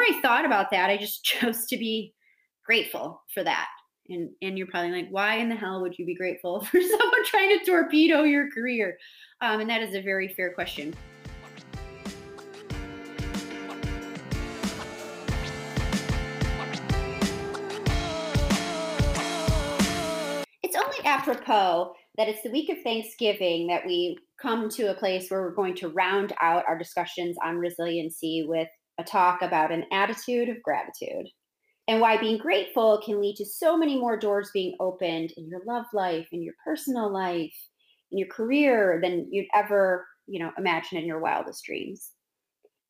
more I thought about that, I just chose to be grateful for that. And, and you're probably like, why in the hell would you be grateful for someone trying to torpedo your career? Um, and that is a very fair question. It's only apropos that it's the week of Thanksgiving that we come to a place where we're going to round out our discussions on resiliency with a talk about an attitude of gratitude and why being grateful can lead to so many more doors being opened in your love life, in your personal life, in your career than you'd ever, you know, imagine in your wildest dreams.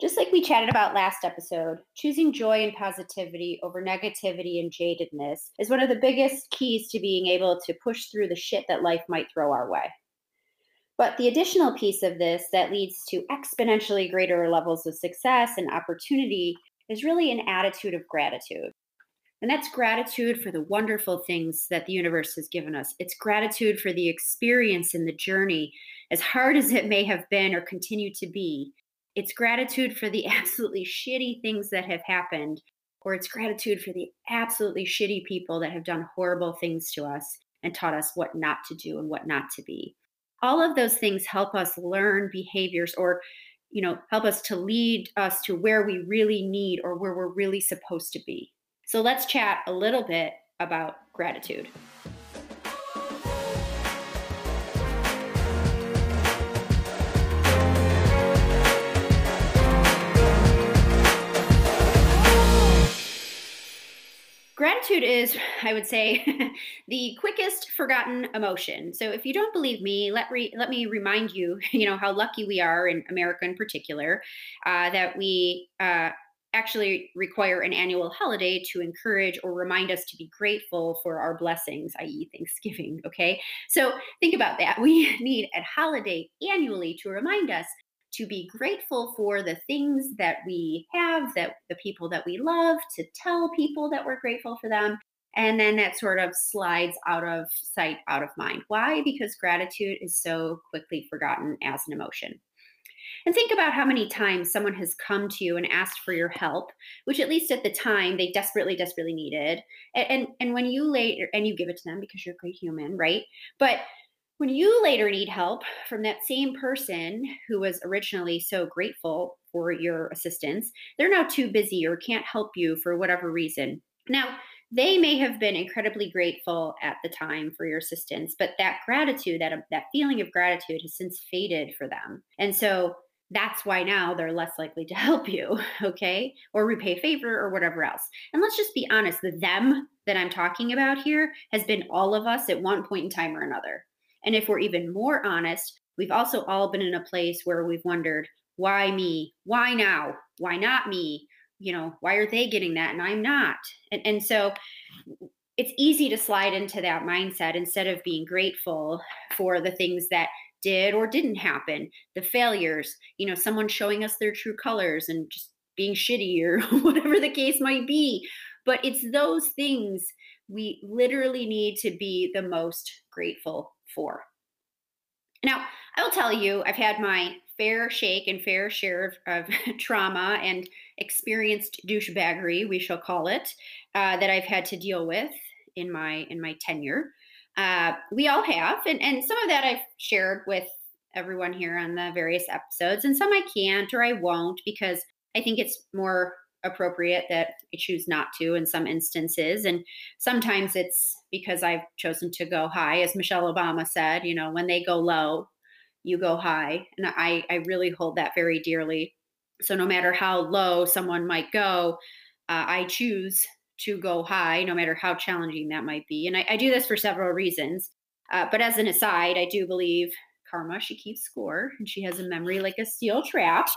Just like we chatted about last episode, choosing joy and positivity over negativity and jadedness is one of the biggest keys to being able to push through the shit that life might throw our way. But the additional piece of this that leads to exponentially greater levels of success and opportunity is really an attitude of gratitude. And that's gratitude for the wonderful things that the universe has given us. It's gratitude for the experience and the journey, as hard as it may have been or continue to be. It's gratitude for the absolutely shitty things that have happened, or it's gratitude for the absolutely shitty people that have done horrible things to us and taught us what not to do and what not to be. All of those things help us learn behaviors or you know help us to lead us to where we really need or where we're really supposed to be so let's chat a little bit about gratitude. Gratitude is, I would say, the quickest forgotten emotion. So if you don't believe me, let re- let me remind you, you know, how lucky we are in America in particular, uh, that we uh, actually require an annual holiday to encourage or remind us to be grateful for our blessings, i.e., Thanksgiving. Okay. So think about that. We need a holiday annually to remind us to be grateful for the things that we have, that the people that we love, to tell people that we're grateful for them. And then that sort of slides out of sight, out of mind. Why? Because gratitude is so quickly forgotten as an emotion. And think about how many times someone has come to you and asked for your help, which at least at the time they desperately, desperately needed. And and, and when you later and you give it to them because you're a great human, right? But when you later need help from that same person who was originally so grateful for your assistance, they're now too busy or can't help you for whatever reason. Now, they may have been incredibly grateful at the time for your assistance, but that gratitude, that um, that feeling of gratitude has since faded for them. And so that's why now they're less likely to help you, okay? Or repay favor or whatever else. And let's just be honest, the them that I'm talking about here has been all of us at one point in time or another. And if we're even more honest, we've also all been in a place where we've wondered, why me? Why now? Why not me? You know, why are they getting that and I'm not? And, and so it's easy to slide into that mindset instead of being grateful for the things that did or didn't happen, the failures, you know, someone showing us their true colors and just being shitty or whatever the case might be. But it's those things we literally need to be the most grateful for. Now, I will tell you, I've had my fair shake and fair share of, of trauma and experienced douchebaggery, we shall call it, uh, that I've had to deal with in my in my tenure. Uh, we all have, and, and some of that I've shared with everyone here on the various episodes, and some I can't or I won't because I think it's more appropriate that I choose not to in some instances. And sometimes it's because I've chosen to go high, as Michelle Obama said, you know, when they go low, you go high. And I, I really hold that very dearly. So no matter how low someone might go, uh, I choose to go high, no matter how challenging that might be. And I, I do this for several reasons. Uh, but as an aside, I do believe karma, she keeps score and she has a memory like a steel trap.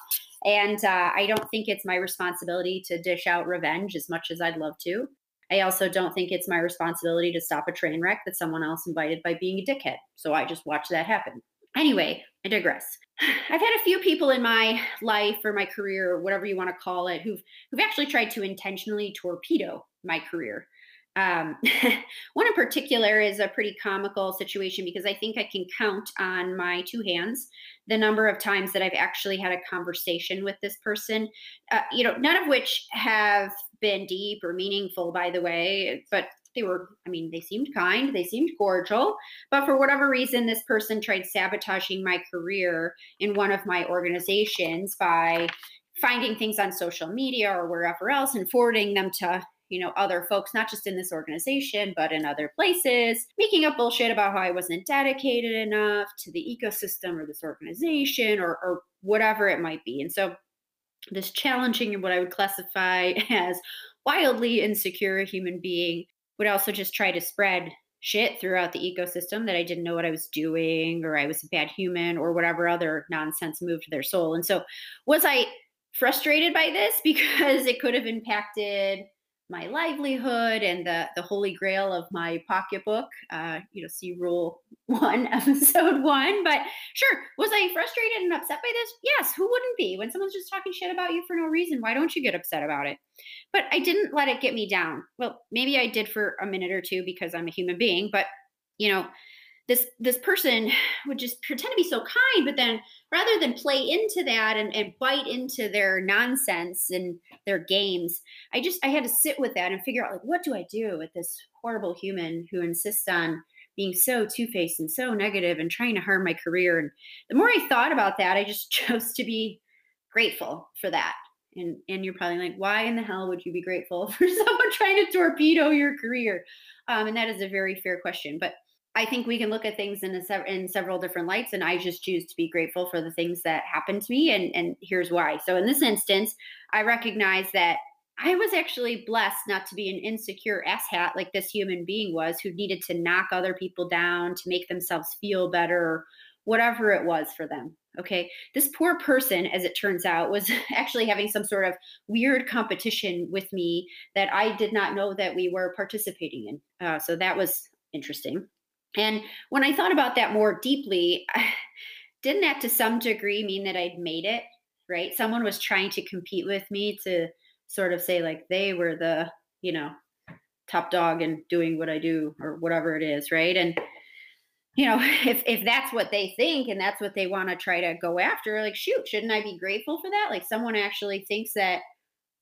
And uh, I don't think it's my responsibility to dish out revenge as much as I'd love to. I also don't think it's my responsibility to stop a train wreck that someone else invited by being a dickhead. So I just watch that happen. Anyway, I digress. I've had a few people in my life or my career or whatever you want to call it who've who've actually tried to intentionally torpedo my career. Um, one in particular is a pretty comical situation because I think I can count on my two hands the number of times that I've actually had a conversation with this person, uh, you know, none of which have been deep or meaningful, by the way, but they were, I mean, they seemed kind, they seemed cordial, but for whatever reason, this person tried sabotaging my career in one of my organizations by finding things on social media or wherever else and forwarding them to you know other folks not just in this organization but in other places making up bullshit about how i wasn't dedicated enough to the ecosystem or this organization or, or whatever it might be and so this challenging and what i would classify as wildly insecure human being would also just try to spread shit throughout the ecosystem that I didn't know what I was doing or I was a bad human or whatever other nonsense moved their soul. And so was I frustrated by this because it could have impacted my livelihood and the the holy grail of my pocketbook uh you know see rule one episode one but sure was i frustrated and upset by this? Yes who wouldn't be? When someone's just talking shit about you for no reason why don't you get upset about it? But i didn't let it get me down. Well maybe i did for a minute or two because i'm a human being but you know this this person would just pretend to be so kind but then rather than play into that and, and bite into their nonsense and their games i just i had to sit with that and figure out like what do i do with this horrible human who insists on being so two-faced and so negative and trying to harm my career? And the more i thought about that i just chose to be grateful for that. And and you're probably like why in the hell would you be grateful for someone trying to torpedo your career? Um, and that is a very fair question but I think we can look at things in a, in several different lights, and I just choose to be grateful for the things that happened to me, and and here's why. So in this instance, I recognize that I was actually blessed not to be an insecure asshat like this human being was, who needed to knock other people down to make themselves feel better, whatever it was for them. Okay, this poor person, as it turns out, was actually having some sort of weird competition with me that I did not know that we were participating in. Uh, so that was interesting. And when I thought about that more deeply, didn't that to some degree mean that I'd made it, right? Someone was trying to compete with me to sort of say, like, they were the, you know, top dog and doing what I do or whatever it is, right? And, you know, if if that's what they think and that's what they want to try to go after, like, shoot, shouldn't I be grateful for that? Like, someone actually thinks that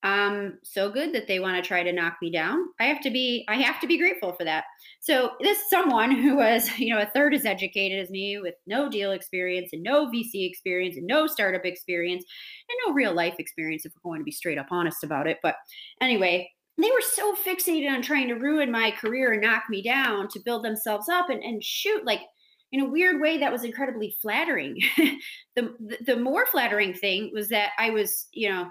um so good that they want to try to knock me down. I have to be i have to be grateful for that. So this someone who was you know a third as educated as me with no deal experience and no vc experience and no startup experience and no real life experience if we're going to be straight up honest about it but anyway they were so fixated on trying to ruin my career and knock me down to build themselves up and, and shoot like in a weird way that was incredibly flattering. The, the the more flattering thing was that i was you know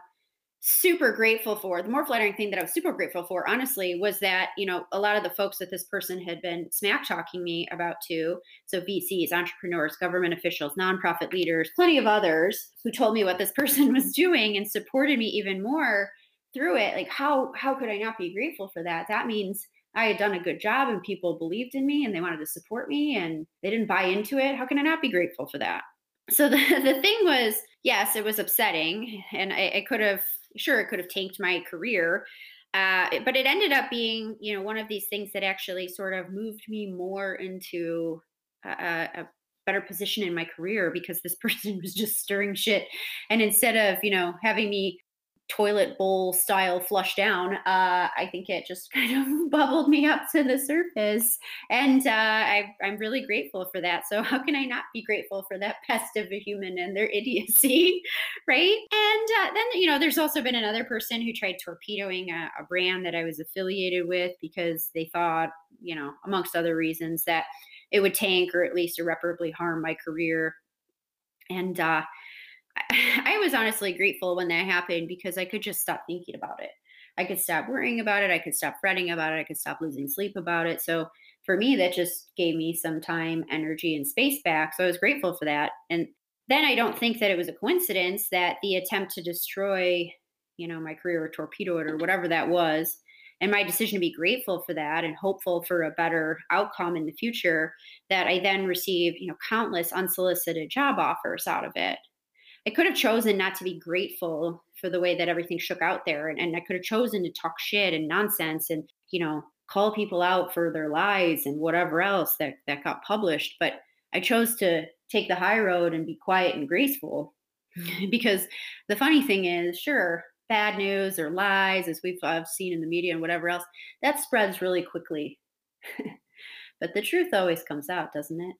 super grateful for the more flattering thing that i was super grateful for honestly was that you know a lot of the folks that this person had been smack talking me about too so vcs entrepreneurs government officials nonprofit leaders plenty of others who told me what this person was doing and supported me even more through it like how how could i not be grateful for that? That means i had done a good job and people believed in me and they wanted to support me and they didn't buy into it. How can i not be grateful for that? So the, the thing was yes it was upsetting and I, I could have sure it could have tanked my career uh, but it ended up being you know one of these things that actually sort of moved me more into a, a better position in my career because this person was just stirring shit. And instead of you know having me toilet bowl style flush down, uh, I think it just kind of bubbled me up to the surface. And uh, I, am really grateful for that. So, how can I not be grateful for that pest of a human and their idiocy? right. And uh, then, you know, there's also been another person who tried torpedoing a, a brand that I was affiliated with because they thought, you know, amongst other reasons, that it would tank or at least irreparably harm my career. And, uh, I was honestly grateful when that happened because I could just stop thinking about it. I could stop worrying about it. I could stop fretting about it. I could stop losing sleep about it. So for me, that just gave me some time, energy, and space back. So I was grateful for that. And then I don't think that it was a coincidence that the attempt to destroy, you know, my career or torpedo it or whatever that was, and my decision to be grateful for that and hopeful for a better outcome in the future, that I then received, you know, countless unsolicited job offers out of it. I could have chosen not to be grateful for the way that everything shook out there. And, and I could have chosen to talk shit and nonsense and, you know, call people out for their lies and whatever else that, that got published. But I chose to take the high road and be quiet and graceful because the funny thing is, sure, bad news or lies, as we've uh, seen in the media and whatever else, that spreads really quickly. but the truth always comes out, doesn't it?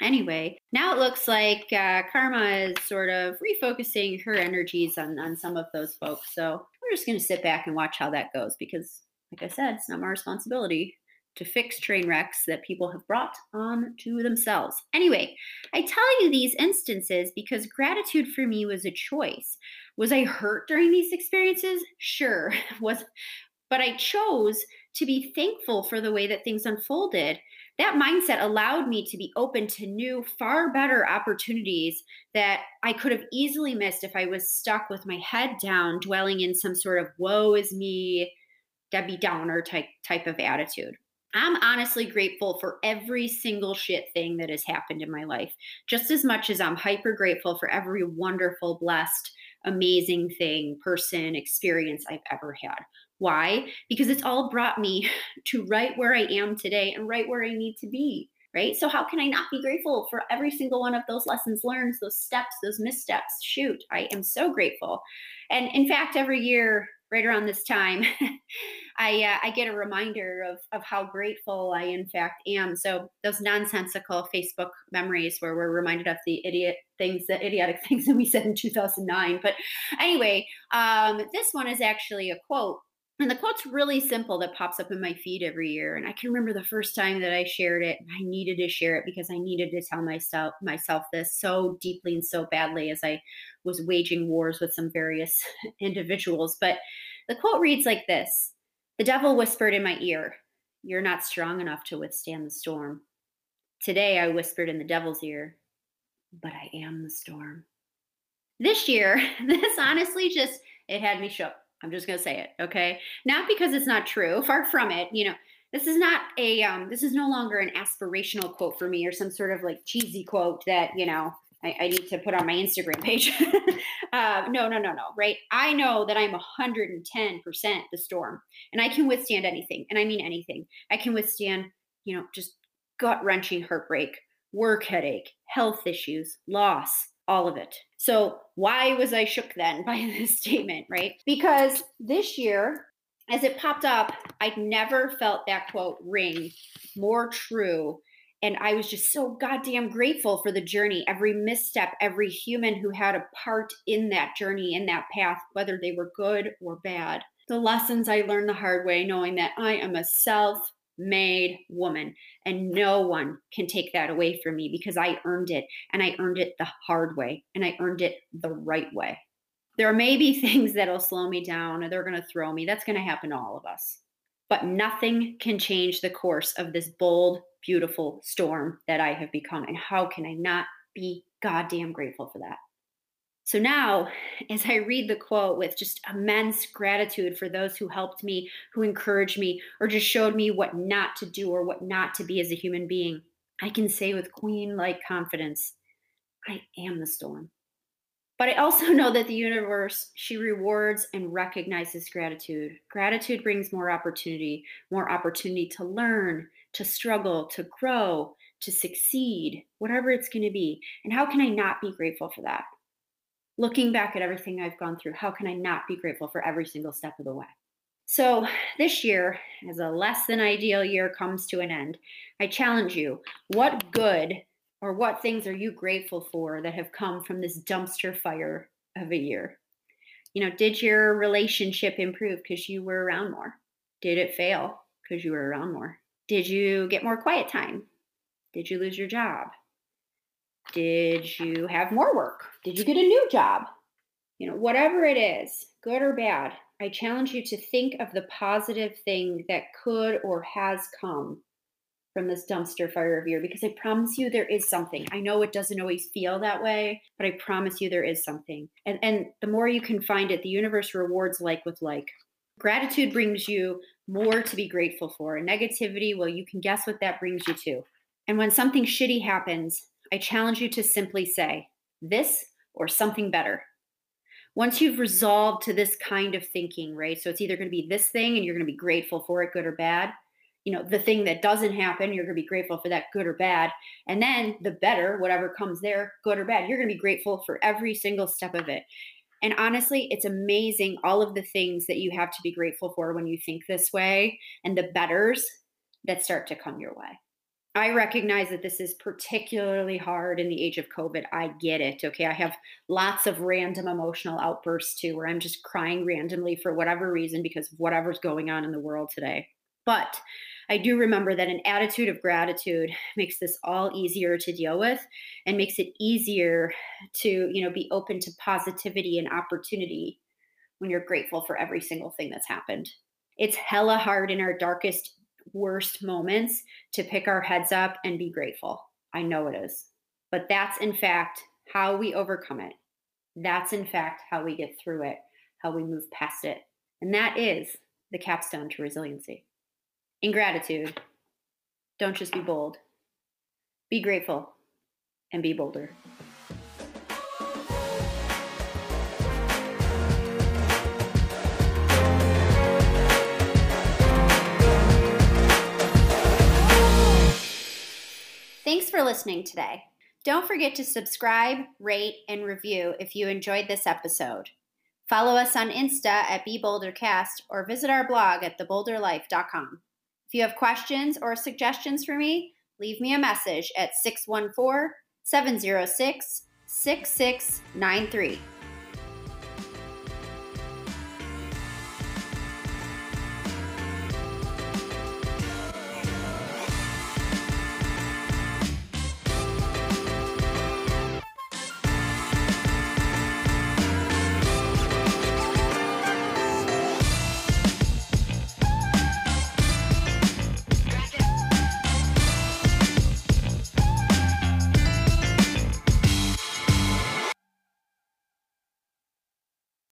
Anyway, now it looks like uh, Karma is sort of refocusing her energies on, on some of those folks. So we're just going to sit back and watch how that goes because, like I said, it's not my responsibility to fix train wrecks that people have brought on to themselves. Anyway, I tell you these instances because gratitude for me was a choice. Was I hurt during these experiences? Sure. Was but I chose to be thankful for the way that things unfolded. That mindset allowed me to be open to new, far better opportunities that I could have easily missed if I was stuck with my head down, dwelling in some sort of woe is me, Debbie Downer type type of attitude. I'm honestly grateful for every single shit thing that has happened in my life, just as much as I'm hyper grateful for every wonderful, blessed, amazing thing, person, experience I've ever had. Why? Because it's all brought me to right where I am today and right where I need to be. Right. So, how can I not be grateful for every single one of those lessons learned, those steps, those missteps? Shoot, I am so grateful. And in fact, every year right around this time, I uh, I get a reminder of of how grateful I in fact am. So those nonsensical Facebook memories where we're reminded of the idiot things, the idiotic things that we said in 2009. But anyway, um, this one is actually a quote. And the quote's really simple that pops up in my feed every year. And I can remember the first time that I shared it. I needed to share it because I needed to tell myself myself this so deeply and so badly as I was waging wars with some various individuals. But the quote reads like this The devil whispered in my ear, You're not strong enough to withstand the storm. Today I whispered in the devil's ear, But I am the storm. This year, this honestly just, it had me shook. I'm just going to say it, okay? Not because it's not true, far from it. You know, this is not a, um, this is no longer an aspirational quote for me or some sort of like cheesy quote that, you know, I, I need to put on my Instagram page. uh, no, no, no, no, right? I know that I'm 110% the storm and I can withstand anything. And I mean anything. I can withstand, you know, just gut wrenching heartbreak, work headache, health issues, loss, all of it. So, why was I shook then by this statement, right? Because this year, as it popped up, I'd never felt that quote ring more true and I was just so goddamn grateful for the journey, every misstep, every human who had a part in that journey, in that path, whether they were good or bad. The lessons I learned the hard way, knowing that I am a self made woman and no one can take that away from me because I earned it and I earned it the hard way and I earned it the right way. There may be things that'll slow me down or they're going to throw me. That's going to happen to all of us. But nothing can change the course of this bold, beautiful storm that I have become. And how can I not be goddamn grateful for that? So now, as I read the quote with just immense gratitude for those who helped me, who encouraged me, or just showed me what not to do or what not to be as a human being, I can say with queen like confidence, I am the storm. But I also know that the universe, she rewards and recognizes gratitude. Gratitude brings more opportunity, more opportunity to learn, to struggle, to grow, to succeed, whatever it's going to be. And how can I not be grateful for that? Looking back at everything I've gone through, how can I not be grateful for every single step of the way? So, this year, as a less than ideal year comes to an end, I challenge you what good or what things are you grateful for that have come from this dumpster fire of a year? You know, did your relationship improve because you were around more? Did it fail because you were around more? Did you get more quiet time? Did you lose your job? Did you have more work? Did you get a new job? You know, whatever it is, good or bad, I challenge you to think of the positive thing that could or has come from this dumpster fire of year because I promise you there is something. I know it doesn't always feel that way, but I promise you there is something. And and the more you can find it, the universe rewards like with like. Gratitude brings you more to be grateful for. And negativity, well, you can guess what that brings you to. And when something shitty happens, I challenge you to simply say, this or something better. Once you've resolved to this kind of thinking, right? So it's either going to be this thing and you're going to be grateful for it, good or bad, you know the thing that doesn't happen you're going to be grateful for that good or bad and then the better whatever comes there good or bad you're going to be grateful for every single step of it and honestly it's amazing all of the things that you have to be grateful for when you think this way and the betters that start to come your way I recognize that this is particularly hard in the age of COVID. I get it. Okay. I have lots of random emotional outbursts too, where I'm just crying randomly for whatever reason because of whatever's going on in the world today. But I do remember that an attitude of gratitude makes this all easier to deal with and makes it easier to, you know, be open to positivity and opportunity when you're grateful for every single thing that's happened. It's hella hard in our darkest, worst moments to pick our heads up and be grateful. I know it is. But that's in fact how we overcome it. That's in fact how we get through it, how we move past it. And that is the capstone to resiliency. In gratitude, don't just be bold, be grateful and be bolder. Thanks for listening today. Don't forget to subscribe, rate, and review if you enjoyed this episode. Follow us on Insta at BeBolderCast or visit our blog at thebolderlife.com. If you have questions or suggestions for me, leave me a message at 614 706 6693.